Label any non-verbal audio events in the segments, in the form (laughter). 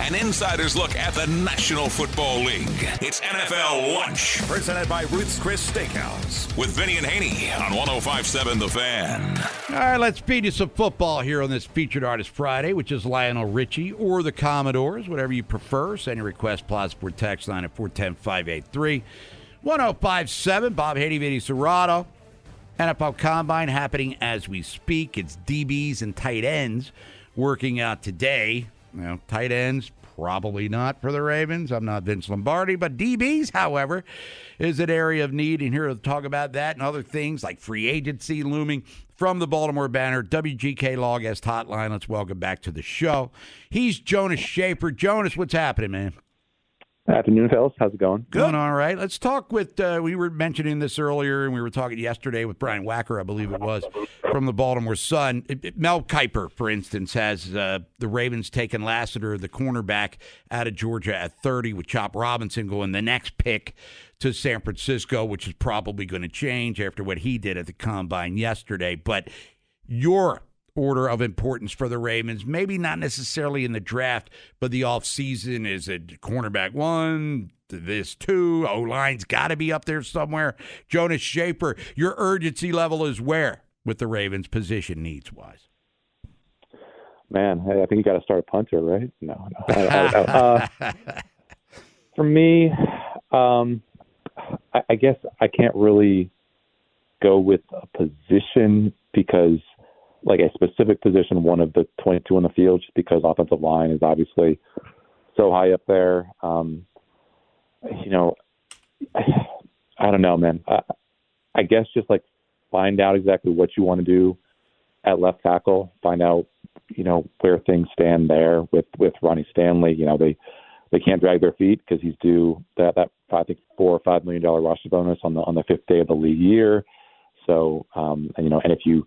An insider's look at the National Football League. It's NFL Lunch. Presented by Ruth's Chris Steakhouse. With Vinny and Haney on 1057 The Fan. All right, let's feed you some football here on this Featured Artist Friday, which is Lionel Richie or the Commodores, whatever you prefer. Send your request, Sport text line at 410 583 1057. Bob Haney, Vinny Cerrato. NFL Combine happening as we speak. It's DBs and tight ends working out today. Know, tight ends, probably not for the Ravens. I'm not Vince Lombardi, but DBs, however, is an area of need. And here to talk about that and other things like free agency looming from the Baltimore Banner, WGK Law Guest Hotline. Let's welcome back to the show. He's Jonas Shaffer. Jonas, what's happening, man? Afternoon, fellas. How's it going? Going all right. Let's talk with. Uh, we were mentioning this earlier, and we were talking yesterday with Brian Wacker, I believe it was, from the Baltimore Sun. It- it- Mel Kiper, for instance, has uh, the Ravens taking Lassiter, the cornerback, out of Georgia at 30, with Chop Robinson going the next pick to San Francisco, which is probably going to change after what he did at the combine yesterday. But your order of importance for the Ravens, maybe not necessarily in the draft, but the offseason is it cornerback one, this two, O line's got to be up there somewhere. Jonas Shaffer, your urgency level is where with the Ravens position needs wise? Man, I think you got to start a punter, right? No, no. I- I- I- uh, (laughs) for me, um, I, I guess I can't really go with a position because, like a specific position, one of the 22 on the field, just because offensive line is obviously so high up there. Um, you know, I, (sighs) I don't know, man. I, I guess just like find out exactly what you want to do at left tackle. Find out, you know, where things stand there with with Ronnie Stanley. You know, they they can't drag their feet because he's due that that I think four or five million dollar roster bonus on the on the fifth day of the league year. So, um, and you know, and if you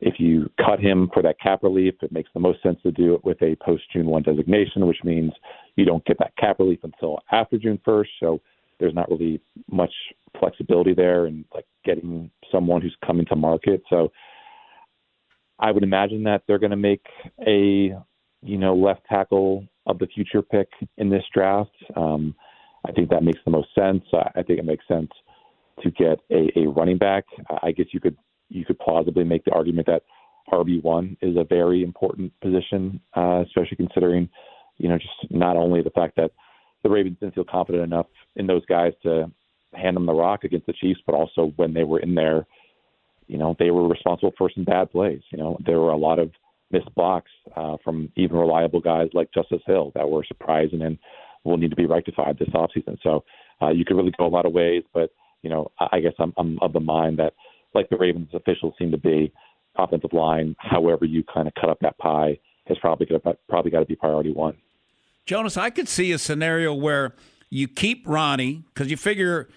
if you cut him for that cap relief, it makes the most sense to do it with a post June one designation, which means you don't get that cap relief until after June first. So there's not really much flexibility there in like getting someone who's coming to market. So I would imagine that they're going to make a you know left tackle of the future pick in this draft. Um, I think that makes the most sense. I I think it makes sense to get a, a running back. I guess you could you could plausibly make the argument that RB one is a very important position, uh, especially considering you know just not only the fact that the Ravens didn't feel confident enough in those guys to hand them the rock against the Chiefs, but also when they were in there, you know, they were responsible for some bad plays. You know, there were a lot of missed blocks uh, from even reliable guys like Justice Hill that were surprising and will need to be rectified this offseason. So uh, you could really go a lot of ways, but you know, I guess I'm, I'm of the mind that, like the Ravens officials seem to be, offensive line, however you kind of cut up that pie, has probably got probably got to be priority one. Jonas, I could see a scenario where you keep Ronnie because you figure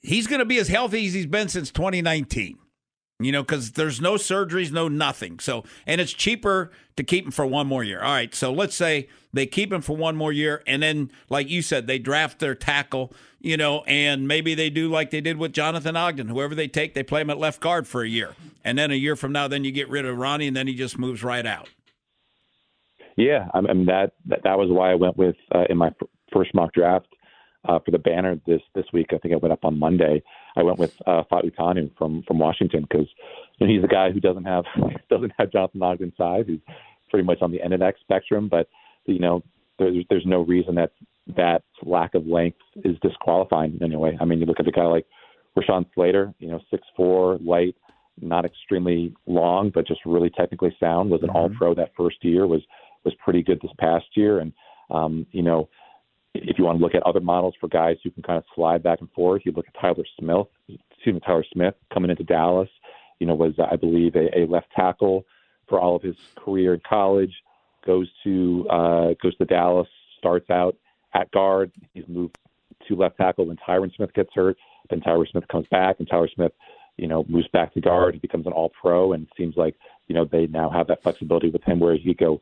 he's going to be as healthy as he's been since 2019. You know, because there's no surgeries, no nothing. So, and it's cheaper to keep him for one more year. All right. So let's say they keep him for one more year. And then, like you said, they draft their tackle, you know, and maybe they do like they did with Jonathan Ogden. Whoever they take, they play him at left guard for a year. And then a year from now, then you get rid of Ronnie and then he just moves right out. Yeah, I mean that that, that was why I went with uh, in my first mock draft uh, for the banner this this week. I think I went up on Monday. I went with uh, Fautanu from from Washington because you know, he's a guy who doesn't have (laughs) doesn't have Jonathan Ogden's size. He's pretty much on the end of that spectrum, but you know there's there's no reason that that lack of length is disqualifying in any way. I mean, you look at a guy like Rashawn Slater, you know, six four, light, not extremely long, but just really technically sound. Was an mm-hmm. All Pro that first year. Was was pretty good this past year, and um, you know, if you want to look at other models for guys who can kind of slide back and forth, you look at Tyler Smith. Excuse me, Tyler Smith coming into Dallas. You know, was I believe a, a left tackle for all of his career in college. Goes to uh, goes to Dallas. Starts out at guard. He's moved to left tackle when Tyron Smith gets hurt. Then Tyron Smith comes back, and Tyler Smith, you know, moves back to guard. He becomes an All Pro, and it seems like you know they now have that flexibility with him where he could go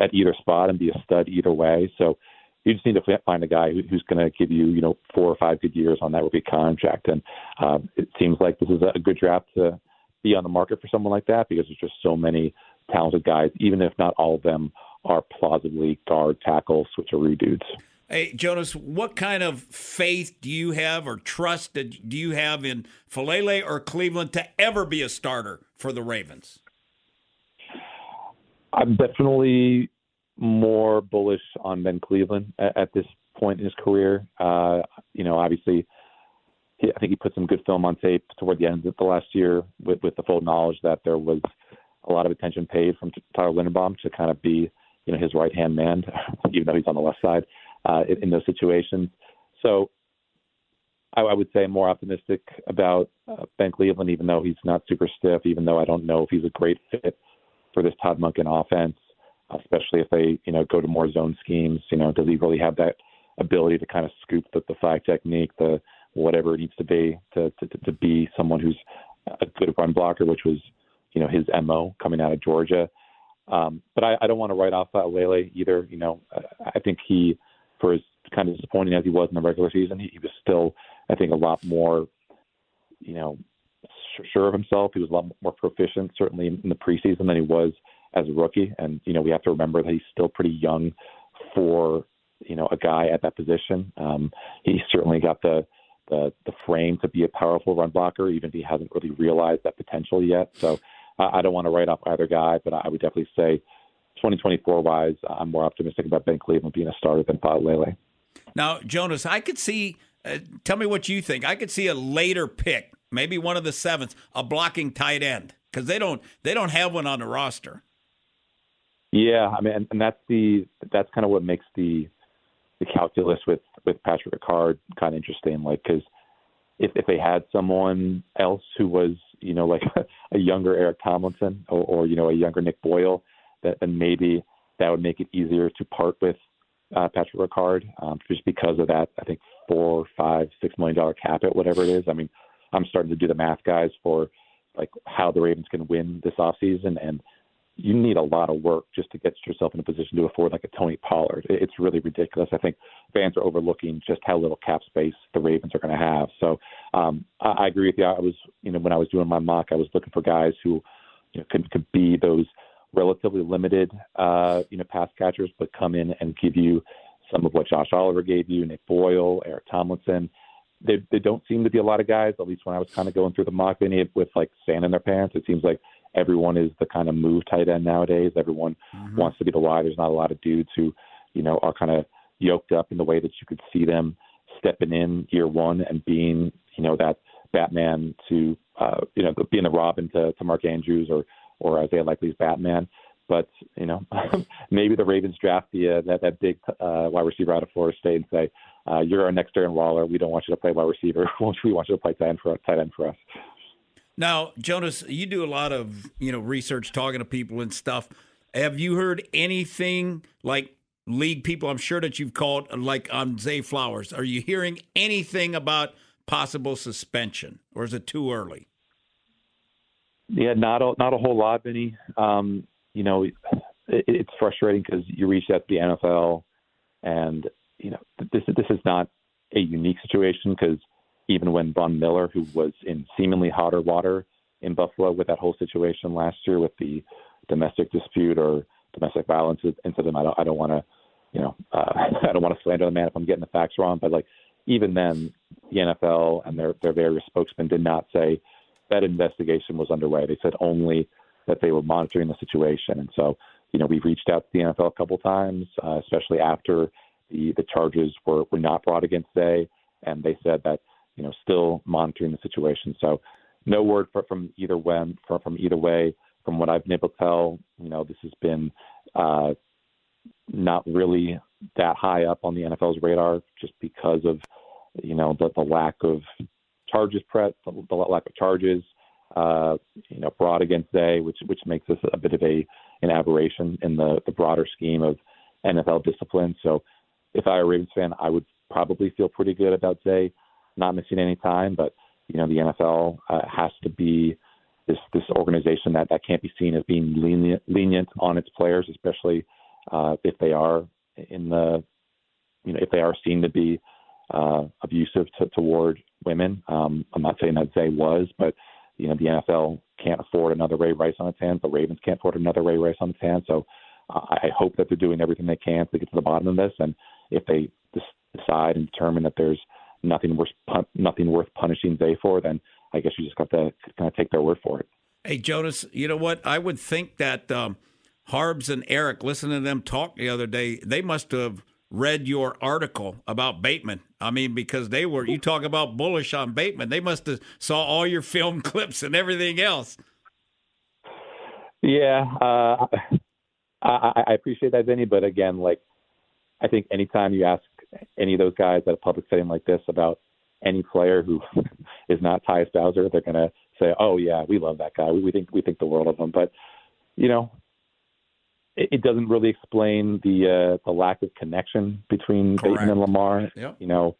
at either spot and be a stud either way. So you just need to find a guy who, who's going to give you, you know, four or five good years on that rookie contract. And uh, it seems like this is a good draft to be on the market for someone like that because there's just so many talented guys, even if not all of them are plausibly guard, tackle, switcheroo dudes. Hey, Jonas, what kind of faith do you have or trust do you have in Faalele or Cleveland to ever be a starter for the Ravens? I'm definitely more bullish on Ben Cleveland at, at this point in his career. Uh, you know, obviously, he, I think he put some good film on tape toward the end of the last year with, with the full knowledge that there was a lot of attention paid from Tyler Linderbaum to kind of be, you know, his right hand man, (laughs) even though he's on the left side uh, in, in those situations. So I, I would say more optimistic about uh, Ben Cleveland, even though he's not super stiff, even though I don't know if he's a great fit for this Todd Monken offense, especially if they, you know, go to more zone schemes. You know, does he really have that ability to kind of scoop the, the five technique, the whatever it needs to be to, to, to be someone who's a good run blocker, which was, you know, his MO coming out of Georgia. Um, but I, I don't want to write off Lele either. You know, I think he, for as kind of disappointing as he was in the regular season, he, he was still, I think, a lot more, you know, sure of himself. He was a lot more proficient, certainly in the preseason, than he was as a rookie. And you know, we have to remember that he's still pretty young for you know a guy at that position. Um, he certainly got the the the frame to be a powerful run blocker, even if he hasn't really realized that potential yet. So uh, I don't want to write off either guy, but I would definitely say 2024 wise, I'm more optimistic about Ben Cleveland being a starter than Lele. Now, Jonas, I could see. Uh, tell me what you think. I could see a later pick maybe one of the seventh, a blocking tight end because they don't they don't have one on the roster. Yeah, I mean, and, that's the that's kind of what makes the the calculus with with Patrick Ricard kind of interesting. Like, because if if they had someone else who was you know like (laughs) a, younger Eric Tomlinson or, or you know a younger Nick Boyle, that then maybe that would make it easier to part with uh, Patrick Ricard, um, just because of that. I think four, five, six million dollar cap it, whatever it is. I mean, I'm starting to do the math, guys, for like how the Ravens can win this offseason. And you need a lot of work just to get yourself in a position to afford like a Tony Pollard. It's really ridiculous. I think fans are overlooking just how little cap space the Ravens are going to have. So um, I, I agree with you. I was, you know, when I was doing my mock, I was looking for guys who you know, could could be those relatively limited, uh, you know, pass catchers, but come in and give you some of what Josh Oliver gave you, Nick Boyle, Eric Tomlinson they they don't seem to be a lot of guys. At least when I was kind of going through the mock, they with like sand in their pants. It seems like everyone is the kind of move tight end nowadays. Everyone mm-hmm. wants to be the wide. There's not a lot of dudes who, you know, are kind of yoked up in the way that you could see them stepping in year one and being, you know, that Batman to, uh, you know, being the Robin to, to Mark Andrews or or Isaiah Likely's Batman. But you know, (laughs) maybe the Ravens draft the uh, that that big uh, wide receiver out of Florida State and say, uh, "You're our next Darren Waller. We don't want you to play wide receiver. (laughs) we want you to play tight end for tight end for us." Now, Jonas, you do a lot of you know research, talking to people and stuff. Have you heard anything like league people? I'm sure that you've called like on Zay Flowers. Are you hearing anything about possible suspension, or is it too early? Yeah, not a, not a whole lot, Vinny. Um, you know, it, it's frustrating because you reach out to the NFL, and you know this this is not a unique situation because even when Von Miller, who was in seemingly hotter water in Buffalo with that whole situation last year with the domestic dispute or domestic violence incident, I don't I don't want to you know, uh, (laughs) I don't want to slander the man if I'm getting the facts wrong, but like even then, the NFL and their their various spokesmen did not say that investigation was underway. They said only that they were monitoring the situation, and so you know we've reached out to the NFL a couple times, uh, especially after the the charges were were not brought against Zay, and they said that you know still monitoring the situation. So no word from either when from, either way. From what I've been able to tell, you know this has been uh, not really that high up on the NFL's radar, just because of you know the, the lack of charges press, the, the lack of charges, uh, you know, brought against Zay, which which makes this a bit of a an aberration in the the broader scheme of NFL discipline. So, if I were a Ravens fan, I would probably feel pretty good about Zay not missing any time. But you know, the NFL uh, has to be this this organization that that can't be seen as being lenient lenient on its players, especially uh, if they are in the you know if they are seen to be uh, abusive to, toward women. Um, I'm not saying that Zay was, but you know the NFL can't afford another Ray Rice on its hands. The Ravens can't afford another Ray Rice on its hands. So uh, I hope that they're doing everything they can to get to the bottom of this. And if they decide and determine that there's nothing worth nothing worth punishing Zay for, then I guess you just got to kind of take their word for it. Hey Jonas, you know what? I would think that um, Harbs and Eric, listening to them talk the other day, they must have read your article about Bateman. I mean, because they were you talk about bullish on Bateman, they must have saw all your (laughs) film clips and everything else. Yeah, uh, I, I appreciate that, Vinny. But again, like I think anytime you ask any of those guys at a public setting like this about any player who (laughs) is not Tyus Bowser, they're going to say, "Oh yeah, we love that guy. We, we think we think the world of him." But you know, it, it doesn't really explain the uh, the lack of connection between Correct. Bateman and Lamar. Yep. You know,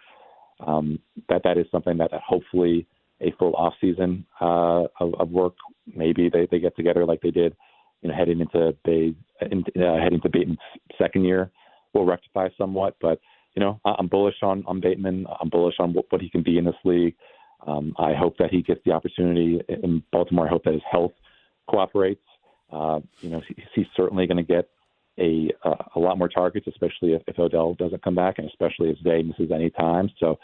um, that that is something that, that hopefully a full off season uh, of, of work, maybe they, they get together like they did, you know, heading into Bay, in, uh, heading to Bateman's second year, will rectify somewhat. But you know, I'm bullish on on Bateman. I'm bullish on what, what he can be in this league. Um, I hope that he gets the opportunity in Baltimore. I hope that his health cooperates. Uh, you know, he, he's certainly going to get a uh, a lot more targets, especially if, if Odell doesn't come back, and especially if Zay misses any time. So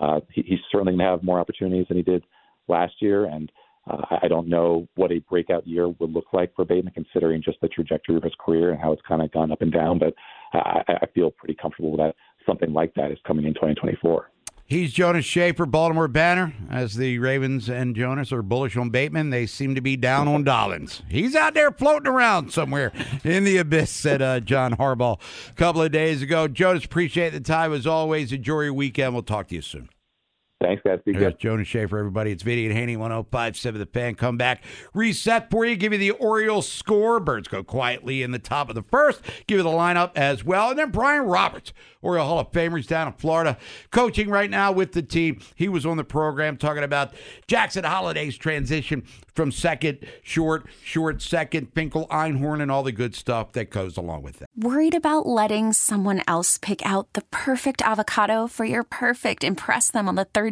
uh, he, he's certainly going to have more opportunities than he did last year. And uh, I don't know what a breakout year would look like for Bateman, considering just the trajectory of his career and how it's kind of gone up and down. But I, I feel pretty comfortable with that something like that is coming in 2024. He's Jonas Shaffer, Baltimore Banner. As the Ravens and Jonas are bullish on Bateman, they seem to be down on Dobbins. He's out there floating around somewhere in the abyss, said uh, John Harbaugh a couple of days ago. Jonas, appreciate the time as always. Enjoy your weekend. We'll talk to you soon. Thanks, guys. Be There's good. Jonas Shaffer, everybody. It's Vinny and Haney, 1057 The Fan. Come back, reset for you, give you the Orioles score. Birds go quietly in the top of the first, give you the lineup as well. And then Brian Roberts, Oriole Hall of Famers down in Florida, coaching right now with the team. He was on the program talking about Jackson Holliday's transition from second, short, short, second, Finkel, Einhorn, and all the good stuff that goes along with that. Worried about letting someone else pick out the perfect avocado for your perfect impress them on the third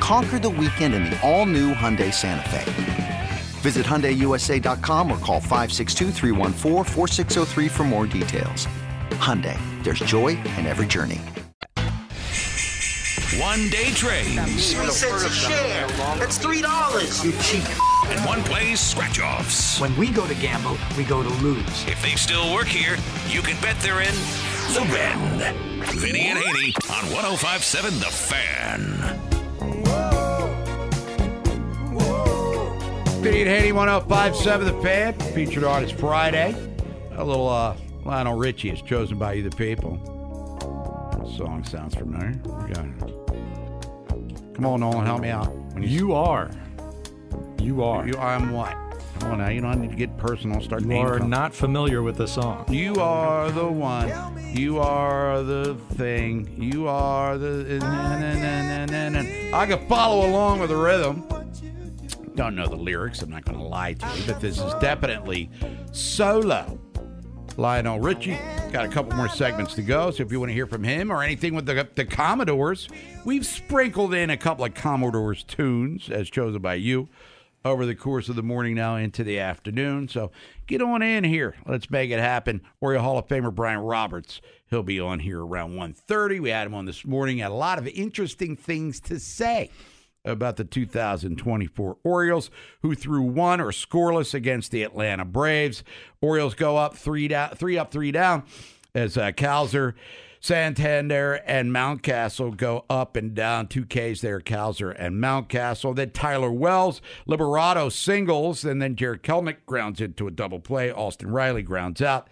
Conquer the weekend in the all new Hyundai Santa Fe. Visit HyundaiUSA.com or call 562-314-4603 for more details. Hyundai, there's joy in every journey. One day trades. Three cents a share. That's three dollars. You cheap. And one plays scratch offs. When we go to gamble, we go to lose. If they still work here, you can bet they're in the Bend. Vinny and Haney on 1057 The Fan. Vinny and Haney 1057 The Fan, featured on his Friday. A little uh, Lionel Richie is chosen by you, the people. Song sounds familiar. We. Come on, Nolan, help me out. When You are. You are. You, I'm what? Come on now, you don't need to get personal. Start You are calling. not familiar with the song. You are the one. You are the thing. You are the. I can follow along with the rhythm. Don't know the lyrics. I'm not going to lie to you, but this is definitely solo. Lionel Richie. Got a couple more segments to go. So if you want to hear from him or anything with the, the Commodores, we've sprinkled in a couple of Commodores tunes as chosen by you over the course of the morning now into the afternoon. So get on in here. Let's make it happen. Oriole Hall of Famer Brian Roberts. He'll be on here around 1.30. We had him on this morning. Had a lot of interesting things to say about the 2024 Orioles, who threw one or scoreless against the Atlanta Braves. Orioles go up three down, three up, three down, as uh, Santander, and Mountcastle go up and down. Two Ks there, Cowser and Mountcastle. Then Tyler Wells, Liberato singles, and then Jarred Kelenic grounds into a double play. Austin Riley grounds out.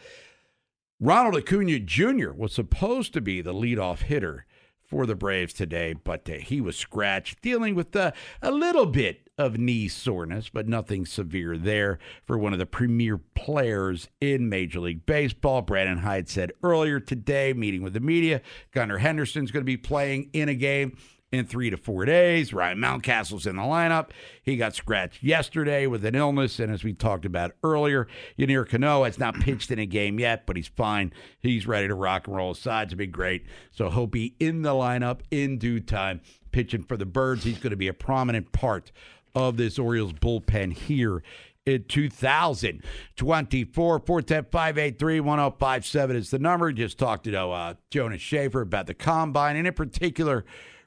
Ronald Acuna Jr. was supposed to be the leadoff hitter for the Braves today, but uh, he was scratched, dealing with uh, a little bit of knee soreness, but nothing severe there for one of the premier players in Major League Baseball. Brandon Hyde said earlier today, meeting with the media, Gunnar Henderson's going to be playing in a game in three to four days. Ryan Mountcastle's in the lineup. He got scratched yesterday with an illness, and as we talked about earlier, Yennier Cano has not pitched in a game yet, but he's fine. He's ready to rock and roll. Sides will be great, so he'll be in the lineup in due time, pitching for the Birds. He's going to be a prominent part of this Orioles bullpen here in 2024. 410 583 1057 is the number. Just talked to uh, Jonas Shaffer about the combine, and in particular,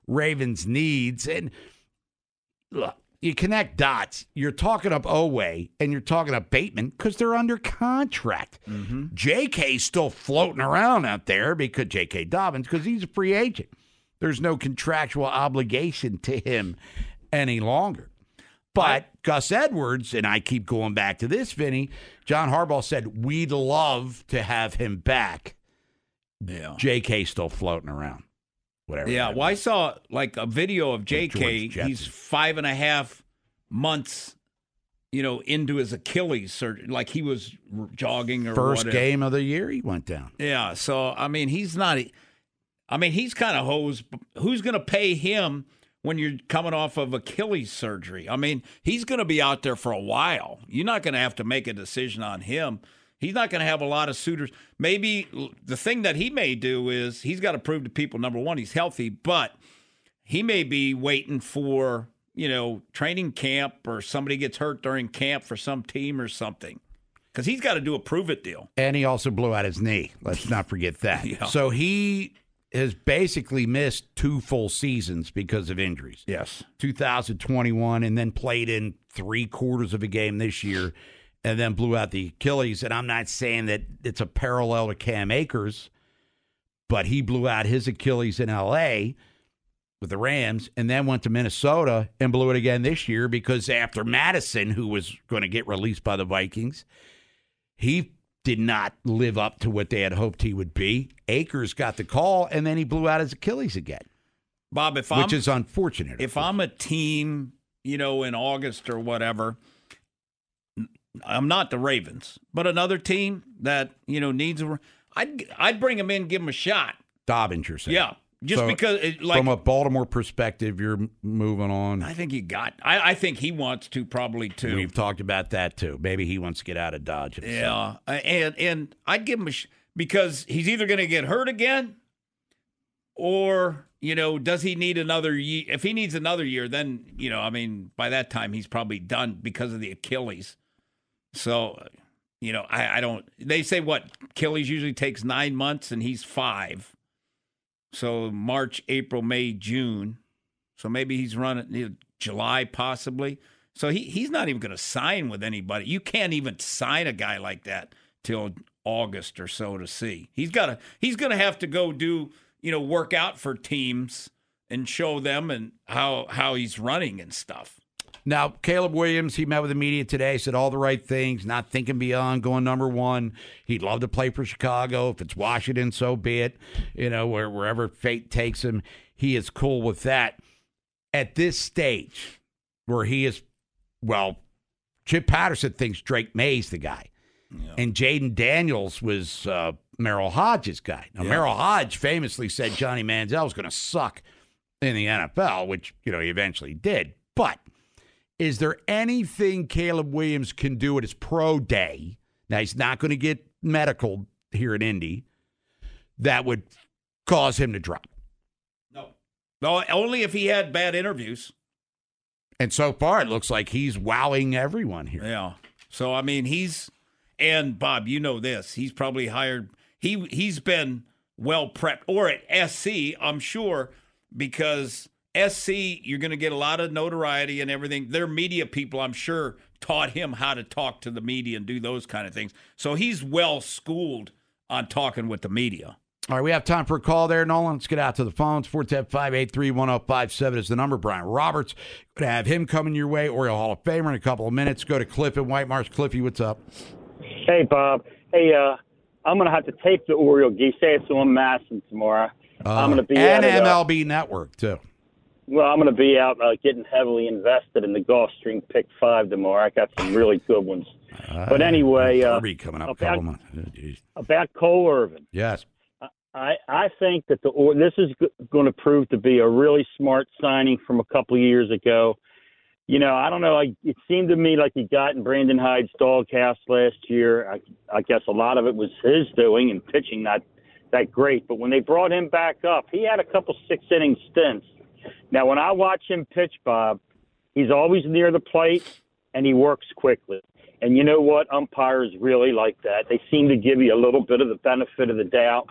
Ravens' needs. And look, you connect dots. You're talking up Oweh and you're talking up Bateman because they're under contract. Mm-hmm. JK's still floating around out there because JK Dobbins because he's a free agent. There's no contractual obligation to him any longer. But Gus Edwards, and I keep going back to this, Vinny, John Harbaugh said, we'd love to have him back. Yeah. JK still floating around. Whatever. Yeah, well, I saw like a video of JK. He's five and a half months, you know, into his Achilles surgery. Like he was jogging or First whatever. game of the year, he went down. Yeah, so I mean, he's not. I mean, he's kind of hosed. Who's going to pay him when you're coming off of Achilles surgery? I mean, he's going to be out there for a while. You're not going to have to make a decision on him. He's not going to have a lot of suitors. Maybe the thing that he may do is he's got to prove to people number one he's healthy, but he may be waiting for you know training camp or somebody gets hurt during camp for some team or something because he's got to do a prove it deal. And he also blew out his knee. Let's not forget that. (laughs) Yeah. So he has basically missed two full seasons because of injuries. Yes. 2021 and then played in three quarters of a game this year and then blew out the Achilles. And I'm not saying that it's a parallel to Cam Akers, but he blew out his Achilles in LA with the Rams and then went to Minnesota and blew it again this year because after Mattison, who was going to get released by the Vikings, he did not live up to what they had hoped he would be. Akers got the call and then he blew out his Achilles again, Bob, if I'm which is unfortunate. if I'm a team, you know, in August or whatever, I'm not the Ravens, but another team that you know needs a, I'd I'd bring him in, give him a shot. Dobbins, you're saying. Yeah, just So, because it, like from a Baltimore perspective, you're moving on. I think he got. I, I think he wants to probably too. We've talked about that too. Maybe he wants to get out of Dodge. himself. Yeah, uh, and and I'd give him a sh- because he's either going to get hurt again, or you know, does he need another year? If he needs another year, then you know, I mean, by that time he's probably done because of the Achilles. So, you know, I, I don't. They say what Achilles usually takes nine months, and he's five. So March, April, May, June. So maybe he's running July possibly. So he he's not even going to sign with anybody. You can't even sign a guy like that till August or so to see. He's got to he's going to have to go do you know work out for teams and show them and how how he's running and stuff. Now, Caleb Williams, he met with the media today, said all the right things, not thinking beyond, going number one. He'd love to play for Chicago. If it's Washington, so be it. You know, where, wherever fate takes him, he is cool with that. At this stage, where he is, well, Chip Patterson thinks Drake Maye's the guy. Yeah. And Jayden Daniels was uh, Merrill Hoge's guy. Now, yeah. Merrill Hoge famously said Johnny Manziel was going to suck in the NFL, which, you know, he eventually did. But – is there anything Caleb Williams can do at his pro day? Now, he's not going to get medical here in Indy that would cause him to drop. No. No, only if he had bad interviews. And so far, it looks like he's wowing everyone here. Yeah. So, I mean, he's, and Bob, you know this, he's probably hired, he, he's been well prepped, or at SC, I'm sure, because SC, you're going to get a lot of notoriety and everything. Their media people, I'm sure, taught him how to talk to the media and do those kind of things. So he's well schooled on talking with the media. All right, we have time for a call there, Nolan. Let's get out to the phones. 410-583-1057 is the number. Brian Roberts. Going to have him coming your way. Oriole Hall of Famer in a couple of minutes. Go to Cliff and White Marsh. Cliffy, what's up? Hey, Bob. Hey, uh, I'm going to have to tape the Oriole geese. Say it's on MASN tomorrow. Uh, I'm going to be and MLB uh, Network too. Well, I'm going to be out uh, getting heavily invested in the Gulfstream Pick Five tomorrow. I got some really good ones. Uh, but anyway, uh, coming up about, months. about Cole Irvin. Yes, I I think that the or this is g- going to prove to be a really smart signing from a couple of years ago. You know, I don't know. I, it seemed to me like he got in Brandon Hyde's doghouse last year. I, I guess a lot of it was his doing and pitching not that great. But when they brought him back up, he had a couple six inning stints now, when I watch him pitch, Bob, he's always near the plate and he works quickly. And you know what? Umpires really like that. They seem to give you a little bit of the benefit of the doubt.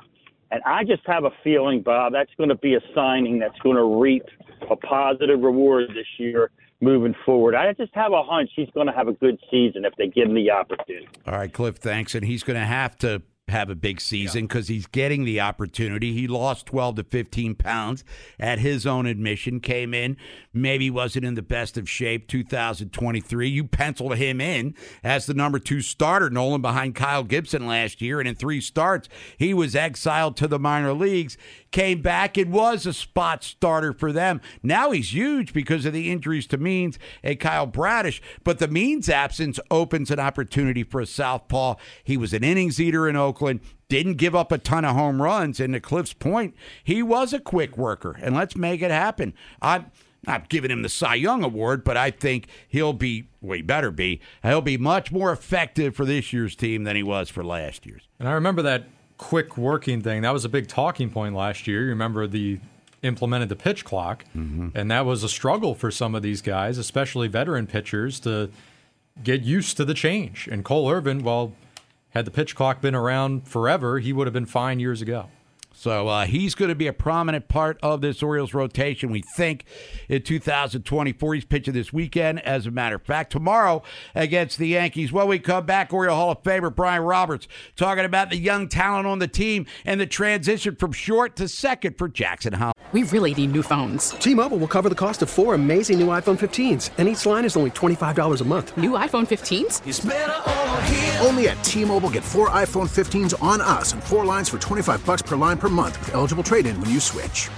And I just have a feeling, Bob, that's going to be a signing that's going to reap a positive reward this year moving forward. I just have a hunch he's going to have a good season if they give him the opportunity. All right, Cliff, thanks. And he's going to have to have a big season because yeah. he's getting the opportunity. He lost 12 to 15 pounds at his own admission, came in, maybe wasn't in the best of shape 2023. You penciled him in as the number two starter, Nolan, behind Kyle Gibson last year. And in three starts, he was exiled to the minor leagues, came back and was a spot starter for them. Now he's huge because of the injuries to Means and Kyle Bradish. But the Means absence opens an opportunity for a southpaw. He was an innings eater in Oakland. Didn't give up a ton of home runs. And to Cliff's point, he was a quick worker, and let's make it happen. I'm not giving him the Cy Young Award, but I think he'll be, well, he better be, he'll be much more effective for this year's team than he was for last year's. And I remember that quick working thing. That was a big talking point last year. You remember the implemented the pitch clock, mm-hmm. and that was a struggle for some of these guys, especially veteran pitchers, to get used to the change. And Cole Irvin, well, had the pitch clock been around forever, he would have been fine years ago. So uh, he's going to be a prominent part of this Orioles rotation. We think in 2024 he's pitching this weekend. As a matter of fact, tomorrow against the Yankees. When we come back, Oriole Hall of Famer Brian Roberts talking about the young talent on the team and the transition from short to second for Jackson Holliday. We really need new phones. T-Mobile will cover the cost of four amazing new iPhone 15s, and each line is only twenty five dollars a month. New iPhone 15s? Only at T-Mobile, get four iPhone 15s on us, and four lines for twenty five bucks per line per month with eligible trade-in when you switch.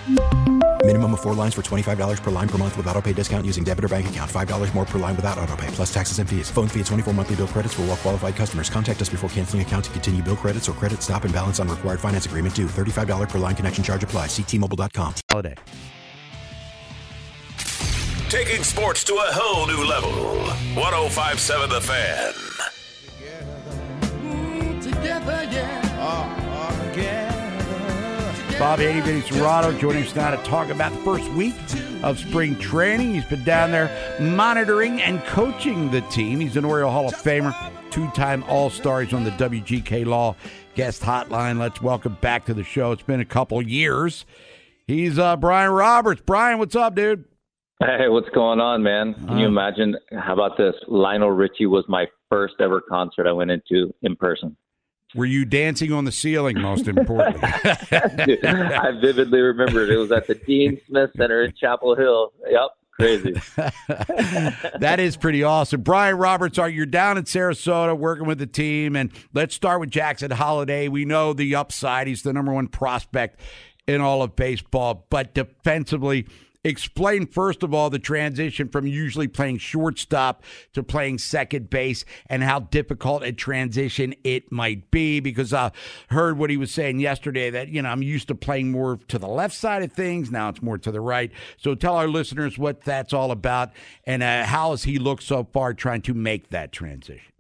Minimum of four lines for twenty five dollars per line per month with auto pay discount using debit or bank account. Five dollars more per line without auto pay, plus taxes and fees. Phone fee at twenty four monthly bill credits for well qualified customers. Contact us before canceling account to continue bill credits or credit stop and balance on required finance agreement due. Thirty five dollar per line connection charge applies. See T-Mobile.com. Holiday. Taking sports to a whole new level. 1057 The Fan. Bob Haney, Vinny Cerrato joining us now to talk about the first week of spring training. He's been down there monitoring and coaching the team. He's an Oriole Hall of Famer, two-time All-Star. He's on the WGK Law guest hotline. Let's welcome back to the show. It's been a couple years. He's uh, Brian Roberts. Brian, what's up, dude? Hey, what's going on, man? Can you Uh. imagine? How about this? Lionel Richie was my first ever concert I went into in person. Were you dancing on the ceiling, most importantly? Dude, (laughs) I vividly remember it. It was at the Dean Smith Center in Chapel Hill. Yep, crazy. (laughs) that is pretty awesome. Brian Roberts, are you're down in Sarasota working with the team, and let's start with Jackson Holliday. We know the upside; he's the number one prospect in all of baseball. But defensively, explain first of all the transition from usually playing shortstop to playing second base, and how difficult a transition it might be. Because I heard what he was saying yesterday that you know I'm used to playing more to the left side of things. Now it's more to the right. So tell our listeners what that's all about, and uh, how has he looked so far trying to make that transition.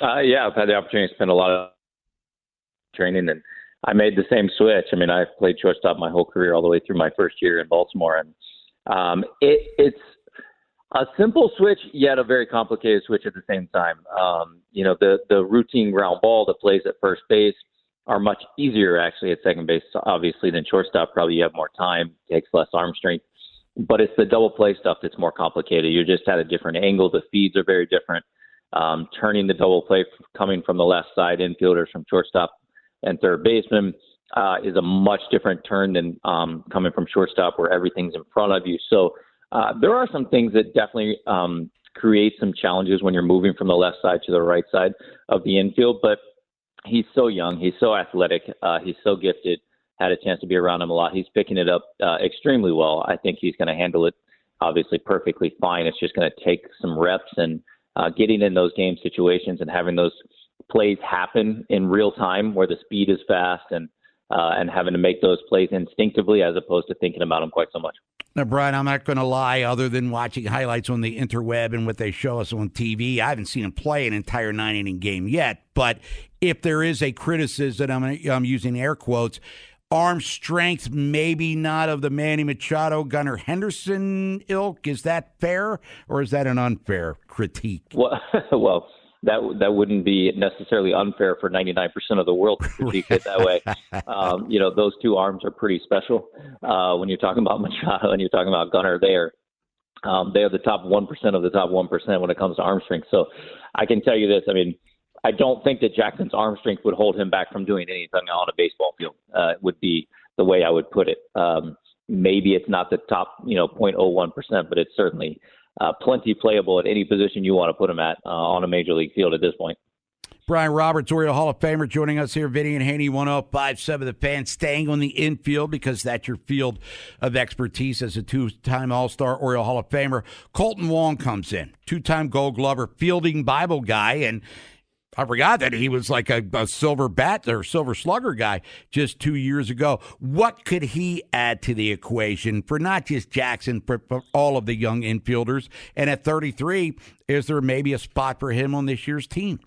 Uh, yeah, I've had the opportunity to spend a lot of training, and I made the same switch. I mean, I've played shortstop my whole career, all the way through my first year in Baltimore, and um, it, it's a simple switch, yet a very complicated switch at the same time. Um, you know, the the routine ground ball that plays at first base are much easier actually at second base, obviously than shortstop. Probably you have more time, takes less arm strength, but it's the double play stuff that's more complicated. You're just at a different angle. The feeds are very different. Um, turning the double play coming from the left side, infielders from shortstop and third baseman uh, is a much different turn than um, coming from shortstop where everything's in front of you. So uh, there are some things that definitely um, create some challenges when you're moving from the left side to the right side of the infield. But he's so young, he's so athletic, uh, he's so gifted. Had a chance to be around him a lot. He's picking it up uh, extremely well. I think he's going to handle it obviously perfectly fine. It's just going to take some reps and uh, getting in those game situations and having those plays happen in real time where the speed is fast and uh, and having to make those plays instinctively as opposed to thinking about them quite so much. Now, Brian, I'm not going to lie. Other than watching highlights on the interweb and what they show us on TV, I haven't seen him play an entire nine inning game yet. But if there is a criticism, I'm, I'm using air quotes. Arm strength, maybe not of the Manny Machado, Gunnar Henderson ilk. Is that fair, or is that an unfair critique? Well, (laughs) well, that that wouldn't be necessarily unfair for 99% of the world to critique it that way. (laughs) Um, you know, those two arms are pretty special. Uh, when you're talking about (laughs) Machado and you're talking about Gunnar, they are um, they are the top one percent of the top one percent when it comes to arm strength. So I can tell you this. I mean, I don't think that Jackson's arm strength would hold him back from doing anything on a baseball field. Uh, would be the way I would put it. Um, maybe it's not the top, you know, 0.01 percent, but it's certainly uh, plenty playable at any position you want to put him at uh, on a major league field at this point. Brian Roberts, Oriole Hall of Famer, joining us here. Vinny and Haney, 1057 The Fan, staying on the infield because that's your field of expertise as a two time All Star Oriole Hall of Famer. Kolten Wong comes in, two time gold glover, fielding Bible guy. And I forgot that he was like a, a silver bat or silver slugger guy just two years ago. What could he add to the equation for not just Jackson, but for all of the young infielders? And at 33, is there maybe a spot for him on this year's team?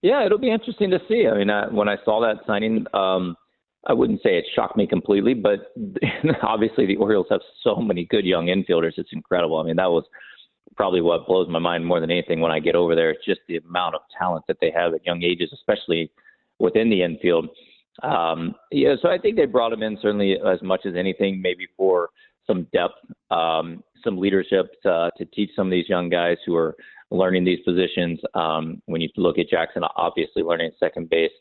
Yeah, it'll be interesting to see. I mean, uh, when I saw that signing, um, I wouldn't say it shocked me completely, but (laughs) obviously the Orioles have so many good young infielders. It's incredible. I mean, that was probably what blows my mind more than anything when I get over there. It's just the amount of talent that they have at young ages, especially within the infield. Um, yeah, so I think they brought him in certainly as much as anything, maybe for some depth, um, some leadership to, to teach some of these young guys who are learning these positions. Um, when you look at Jackson, obviously learning second base,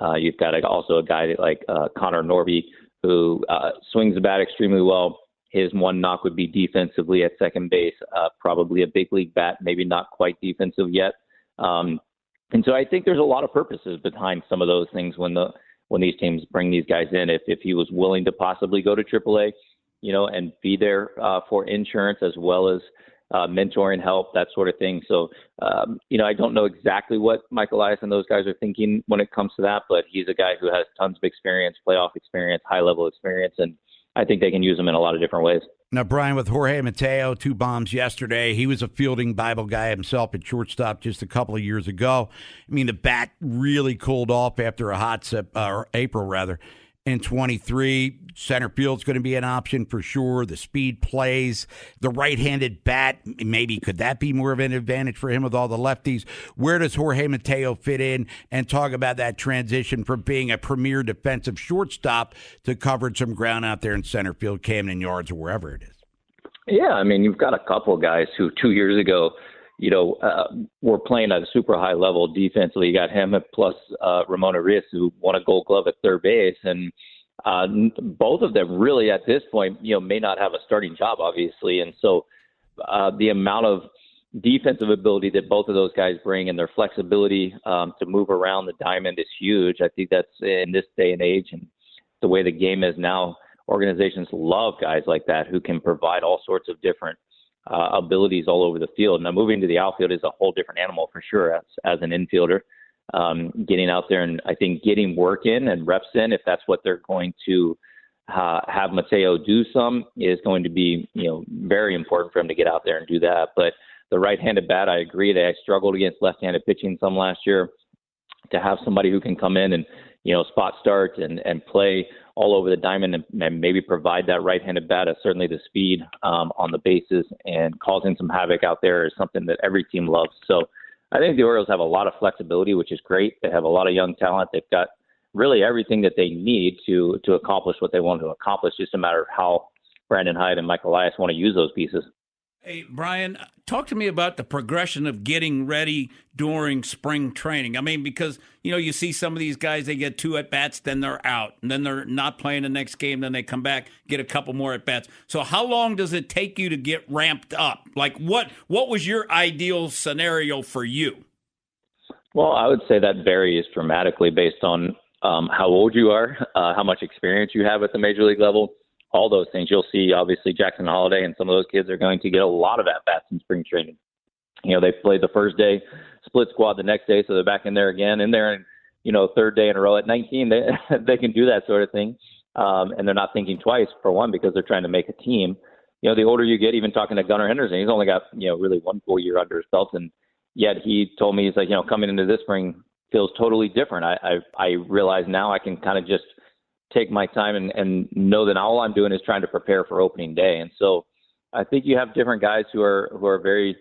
uh, you've got also a guy like uh, Connor Norby who uh, swings the bat extremely well. His one knock would be defensively at second base, uh, probably a big league bat, maybe not quite defensive yet. Um, and so I think there's a lot of purposes behind some of those things when the when these teams bring these guys in. If if he was willing to possibly go to AAA, you know, and be there uh, for insurance as well as uh, mentoring help, that sort of thing. So, um, you know, I don't know exactly what Michael Elias and those guys are thinking when it comes to that, but he's a guy who has tons of experience, playoff experience, high level experience, and I think they can use him in a lot of different ways. Now, Brian, with Jorge Mateo, two bombs yesterday. He was a fielding Bible guy himself at shortstop just a couple of years ago. I mean, the bat really cooled off after a hot sep, uh, April rather. In 23. Center field's going to be an option for sure. The speed plays, the right-handed bat, maybe could that be more of an advantage for him with all the lefties? Where does Jorge Mateo fit in? And talk about that transition from being a premier defensive shortstop to covering some ground out there in center field, Camden Yards, or wherever it is. Yeah, I mean, you've got a couple guys who two years ago, you know, uh, were playing at a super high level defensively. You got him plus uh, Ramon who won a Gold Glove at third base, and uh, both of them really at this point, you know, may not have a starting job, obviously, and so uh, the amount of defensive ability that both of those guys bring and their flexibility um, to move around the diamond is huge. I think that's in this day and age and the way the game is now organizations love guys like that who can provide all sorts of different uh, abilities all over the field. Now, moving to the outfield is a whole different animal for sure as, as an infielder. Um, getting out there and I think getting work in and reps in, if that's what they're going to uh, have Mateo do some, is going to be you know very important for him to get out there and do that. But the right-handed bat, I agree that I struggled against left-handed pitching some last year. To have somebody who can come in and you know spot start and and play all over the diamond and, and maybe provide that right-handed bat. Certainly, the speed um, on the bases and causing some havoc out there is something that every team loves. So, I think the Orioles have a lot of flexibility, which is great. They have a lot of young talent. They've got really everything that they need to to accomplish what they want to accomplish. Just a matter of how Brandon Hyde and Michael Elias want to use those pieces. Hey, Brian, talk to me about the progression of getting ready during spring training. I mean, because, you know, you see some of these guys, they get two at bats, then they're out, and then they're not playing the next game, then they come back, get a couple more at bats. So how long does it take you to get ramped up? Like what what was your ideal scenario for you? Well, I would say that varies dramatically based on um, how old you are, uh, how much experience you have at the major league level all those things. You'll see obviously Jackson Holliday and some of those kids are going to get a lot of at bats in spring training. You know, they played the first day, split squad the next day, so they're back in there again, in there, and you know, third day in a row at 19, they (laughs) they can do that sort of thing, um, and they're not thinking twice for one because they're trying to make a team. You know, the older you get, even talking to Gunnar Henderson, he's only got you know really one full year under his belt, and yet he told me he's like, you know, coming into this spring feels totally different. I I, I realize now I can kind of just take my time and, and know that all I'm doing is trying to prepare for opening day. And so I think you have different guys who are who are very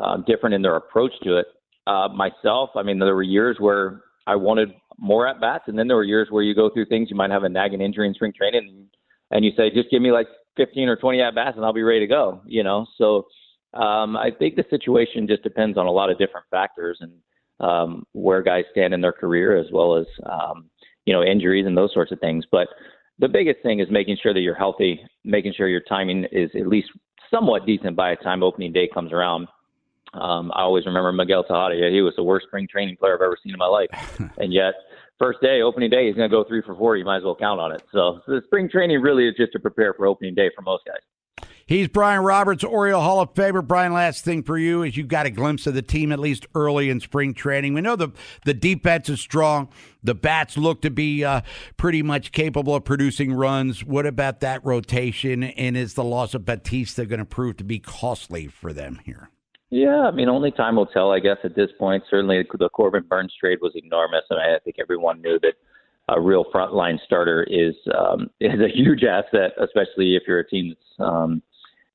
uh, different in their approach to it. Uh, myself, I mean, there were years where I wanted more at bats, and then there were years where you go through things. You might have a nagging injury in spring training, and, and you say, just give me like 15 or 20 at bats, and I'll be ready to go. You know, so um, I think the situation just depends on a lot of different factors and um, where guys stand in their career, as well as um, you know, injuries and those sorts of things. But the biggest thing is making sure that you're healthy, making sure your timing is at least somewhat decent by the time opening day comes around. Um, I always remember Miguel Tejada. He was the worst spring training player I've ever seen in my life, (laughs) and yet first day, opening day, he's going to go three for four. You might as well count on it. So, so the spring training really is just to prepare for opening day for most guys. He's Brian Roberts, Oriole Hall of Famer. Brian, last thing for you is you got a glimpse of the team at least early in spring training. We know the the defense is strong. The bats look to be uh, pretty much capable of producing runs. What about that rotation? And is the loss of Bautista going to prove to be costly for them here? Yeah, I mean, only time will tell, I guess, at this point. Certainly, the Corbin Burnes trade was enormous, and I think everyone knew that a real frontline starter is um, (laughs) is a huge asset, especially if you're a team that's um,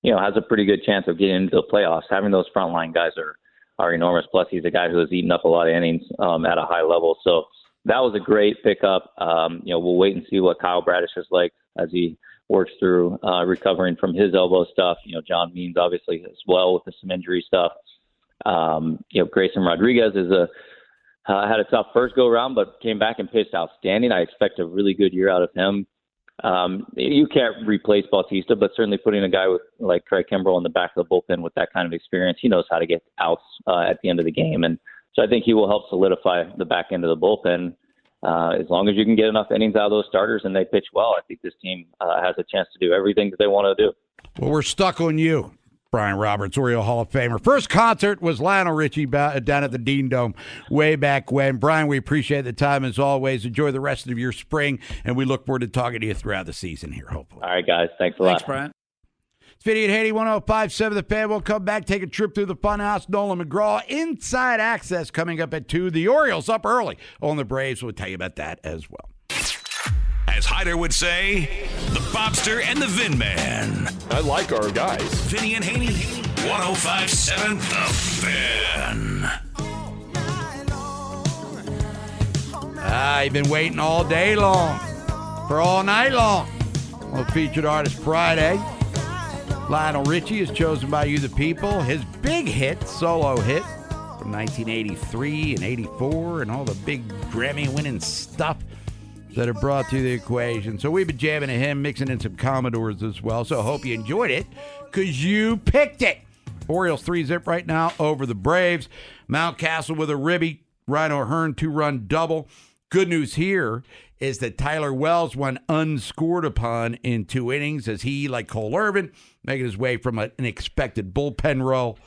you know, has a pretty good chance of getting into the playoffs. Having those frontline guys are are enormous. Plus, he's a guy who has eaten up a lot of innings um, at a high level. So that was a great pickup. Um, you know, we'll wait and see what Kyle Bradish is like as he works through uh, recovering from his elbow stuff. You know, John Means obviously as well with some injury stuff. Um, you know, Grayson Rodriguez is a uh, had a tough first go around, but came back and pitched outstanding. I expect a really good year out of him. Um, you can't replace Bautista, but certainly putting a guy with like Craig Kimbrel in the back of the bullpen with that kind of experience, he knows how to get outs uh, at the end of the game, and so I think he will help solidify the back end of the bullpen. Uh, as long as you can get enough innings out of those starters and they pitch well, I think this team uh, has a chance to do everything that they want to do. Well, we're stuck on you. Brian Roberts, Oriole Hall of Famer. First concert was Lionel Richie down at the Dean Dome way back when. Brian, we appreciate the time as always. Enjoy the rest of your spring, and we look forward to talking to you throughout the season here, hopefully. All right, guys. Thanks a Thanks, lot. Brian. It's Vinny and Haney, 1057 The Fan. We'll come back, take a trip through the funhouse. Nolan McGraw, inside access coming up at 2. The Orioles up early on the Braves. We'll tell you about that as well. As Hyder would say, the Bobster and the Vin Man. I like our guys. Vinny and Haney, 1057 The Fan. Ah, you've been waiting all day long for all night long. Well, featured artist Friday. Lionel Richie is chosen by you, the people. His big hit, solo hit from 1983 and 84, and all the big Grammy winning stuff that are brought to the equation. So we've been jamming to him, mixing in some Commodores as well. So hope you enjoyed it because you picked it. Orioles 3 zip right now over the Braves. Mountcastle with a ribby. Ryan O'Hearn two run double. Good news here is that Tyler Wells went unscored upon in two innings as he, like Cole Irvin, making his way from an expected bullpen role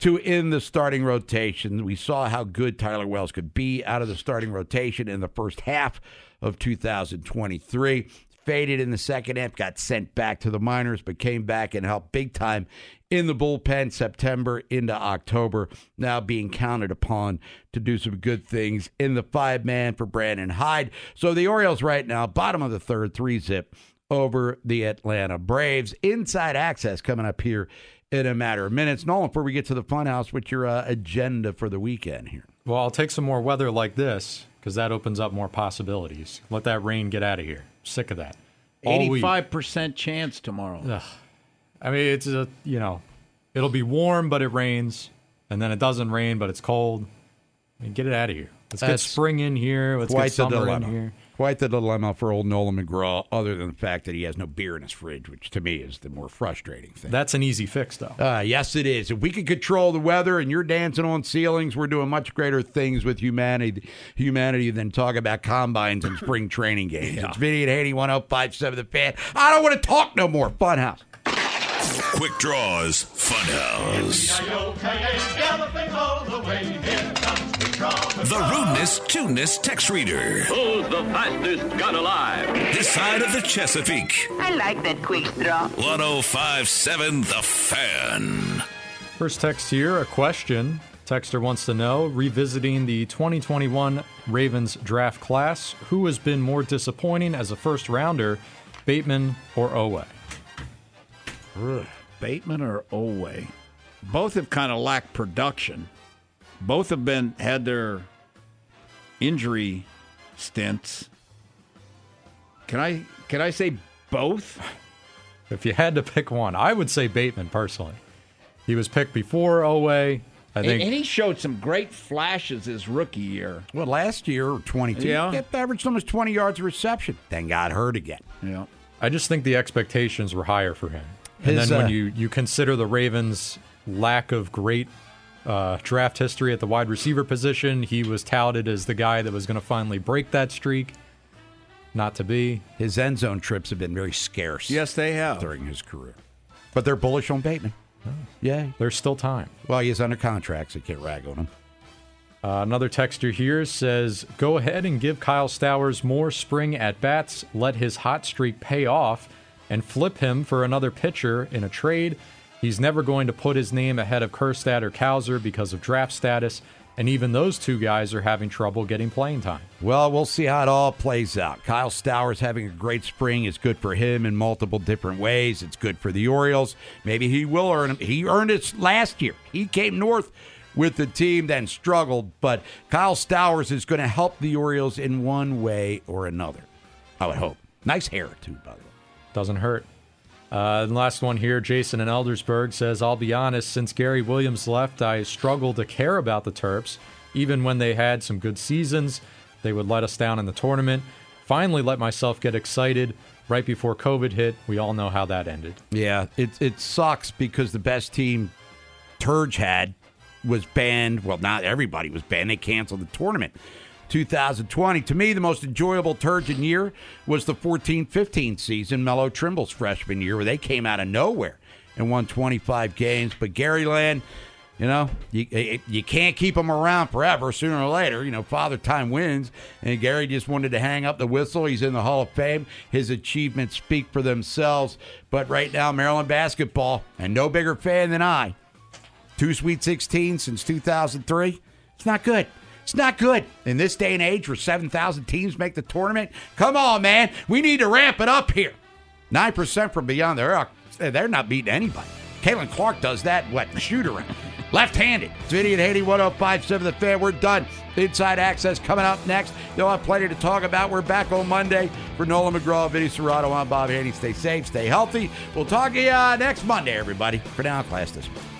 to in the starting rotation. We saw how good Tyler Wells could be out of the starting rotation in the first half of 2023. Faded in the second half, got sent back to the minors, but came back and helped big time in the bullpen September into October. Now being counted upon to do some good things in the five man for Brandon Hyde. So the Orioles right now, bottom of the third, three zip over the Atlanta Braves. Inside access coming up here in a matter of minutes. Nolan, before we get to the funhouse, what's your uh, agenda for the weekend here? Well, I'll take some more weather like this because that opens up more possibilities. Let that rain get out of here. Sick of that. All week. Eighty-five percent chance tomorrow. Ugh. I mean, it's a you know, it'll be warm, but it rains, and then it doesn't rain, but it's cold. I mean, get it out of here. Let's get spring in here. Let's get summer in here. Quite the dilemma for old Nolan McGraw, other than the fact that he has no beer in his fridge, which to me is the more frustrating thing. That's an easy fix, though. Uh, yes, it is. If we could control the weather and you're dancing on ceilings, we're doing much greater things with humanity humanity than talk about combines and spring (laughs) training games. It's Vinny and Haney, 1057 The Fan. I don't want to talk no more. Funhouse. Quick Draws Funhouse. The rudeness, tuneness text reader. Who's the fastest gun alive? This side of the Chesapeake. I like that quick draw. 1057 The Fan. First text here, a question. Texter wants to know, revisiting the 2021 Ravens draft class, who has been more disappointing as a first rounder, Bateman or Oweh? Bateman or Oweh. Both have kind of lacked production. Both have been had their injury stints. Can I can I say both? (laughs) If you had to pick one, I would say Bateman personally. He was picked before Oweh. I And, think and he showed some great flashes his rookie year. Well, last year, 22, Yeah. he averaged almost 20 yards of reception, then got hurt again. Yeah. I just think the expectations were higher for him. And His, then uh, when you, you consider the Ravens' lack of great uh, draft history at the wide receiver position, he was touted as the guy that was going to finally break that streak. Not to be. His end zone trips have been very scarce. Yes, they have. During his career. But they're bullish on Bateman. Yeah. There's still time. Well, he's under contract, so you can't rag on him. Uh, another texter here says, "Go ahead and give Kyle Stowers more spring at bats. Let his hot streak pay off, and flip him for another pitcher in a trade. He's never going to put his name ahead of Kjerstad or Cowser because of draft status, and even those two guys are having trouble getting playing time." Well, we'll see how it all plays out. Kyle Stowers having a great spring is good for him in multiple different ways. It's good for the Orioles. Maybe he will earn it. He earned it last year. He came north with the team, then struggled. But Kyle Stowers is going to help the Orioles in one way or another. I would hope. Nice hair, too, by the way. Doesn't hurt. Uh, and last one here, Jason in Eldersburg says, I'll be honest, since Gary Williams left, I struggle to care about the Terps. Even when they had some good seasons, they would let us down in the tournament. Finally, let myself get excited right before COVID hit. We all know how that ended. Yeah, it, it sucks because the best team Turge had was banned. Well, not everybody was banned. They canceled the tournament. 2020. To me, the most enjoyable Turgeon year was the 14 15 season, Melo Trimble's freshman year, where they came out of nowhere and won 25 games. But Gary Land, you know, you, eh, eh, you can't keep him around forever. Sooner or later, you know, Father Time wins. And Gary just wanted to hang up the whistle. He's in the Hall of Fame. His achievements speak for themselves. But right now, Maryland basketball, and no bigger fan than I, two Sweet 16 since 2003. It's not good. It's not good in this day and age where 7,000 teams make the tournament. Come on, man. We need to ramp it up here. 9% from beyond there. They're not beating anybody. Caitlin Clark does that, what, shoot around. Left handed. It's Vinny and Haney, 1057 The Fan. We're done. Inside Access coming up next. They'll have plenty to talk about. We're back on Monday. For Nolan McGraw, Vinny Cerrato, I'm Bob Haney. Stay safe, stay healthy. We'll talk to you uh, next Monday, everybody. For now, class dismissed.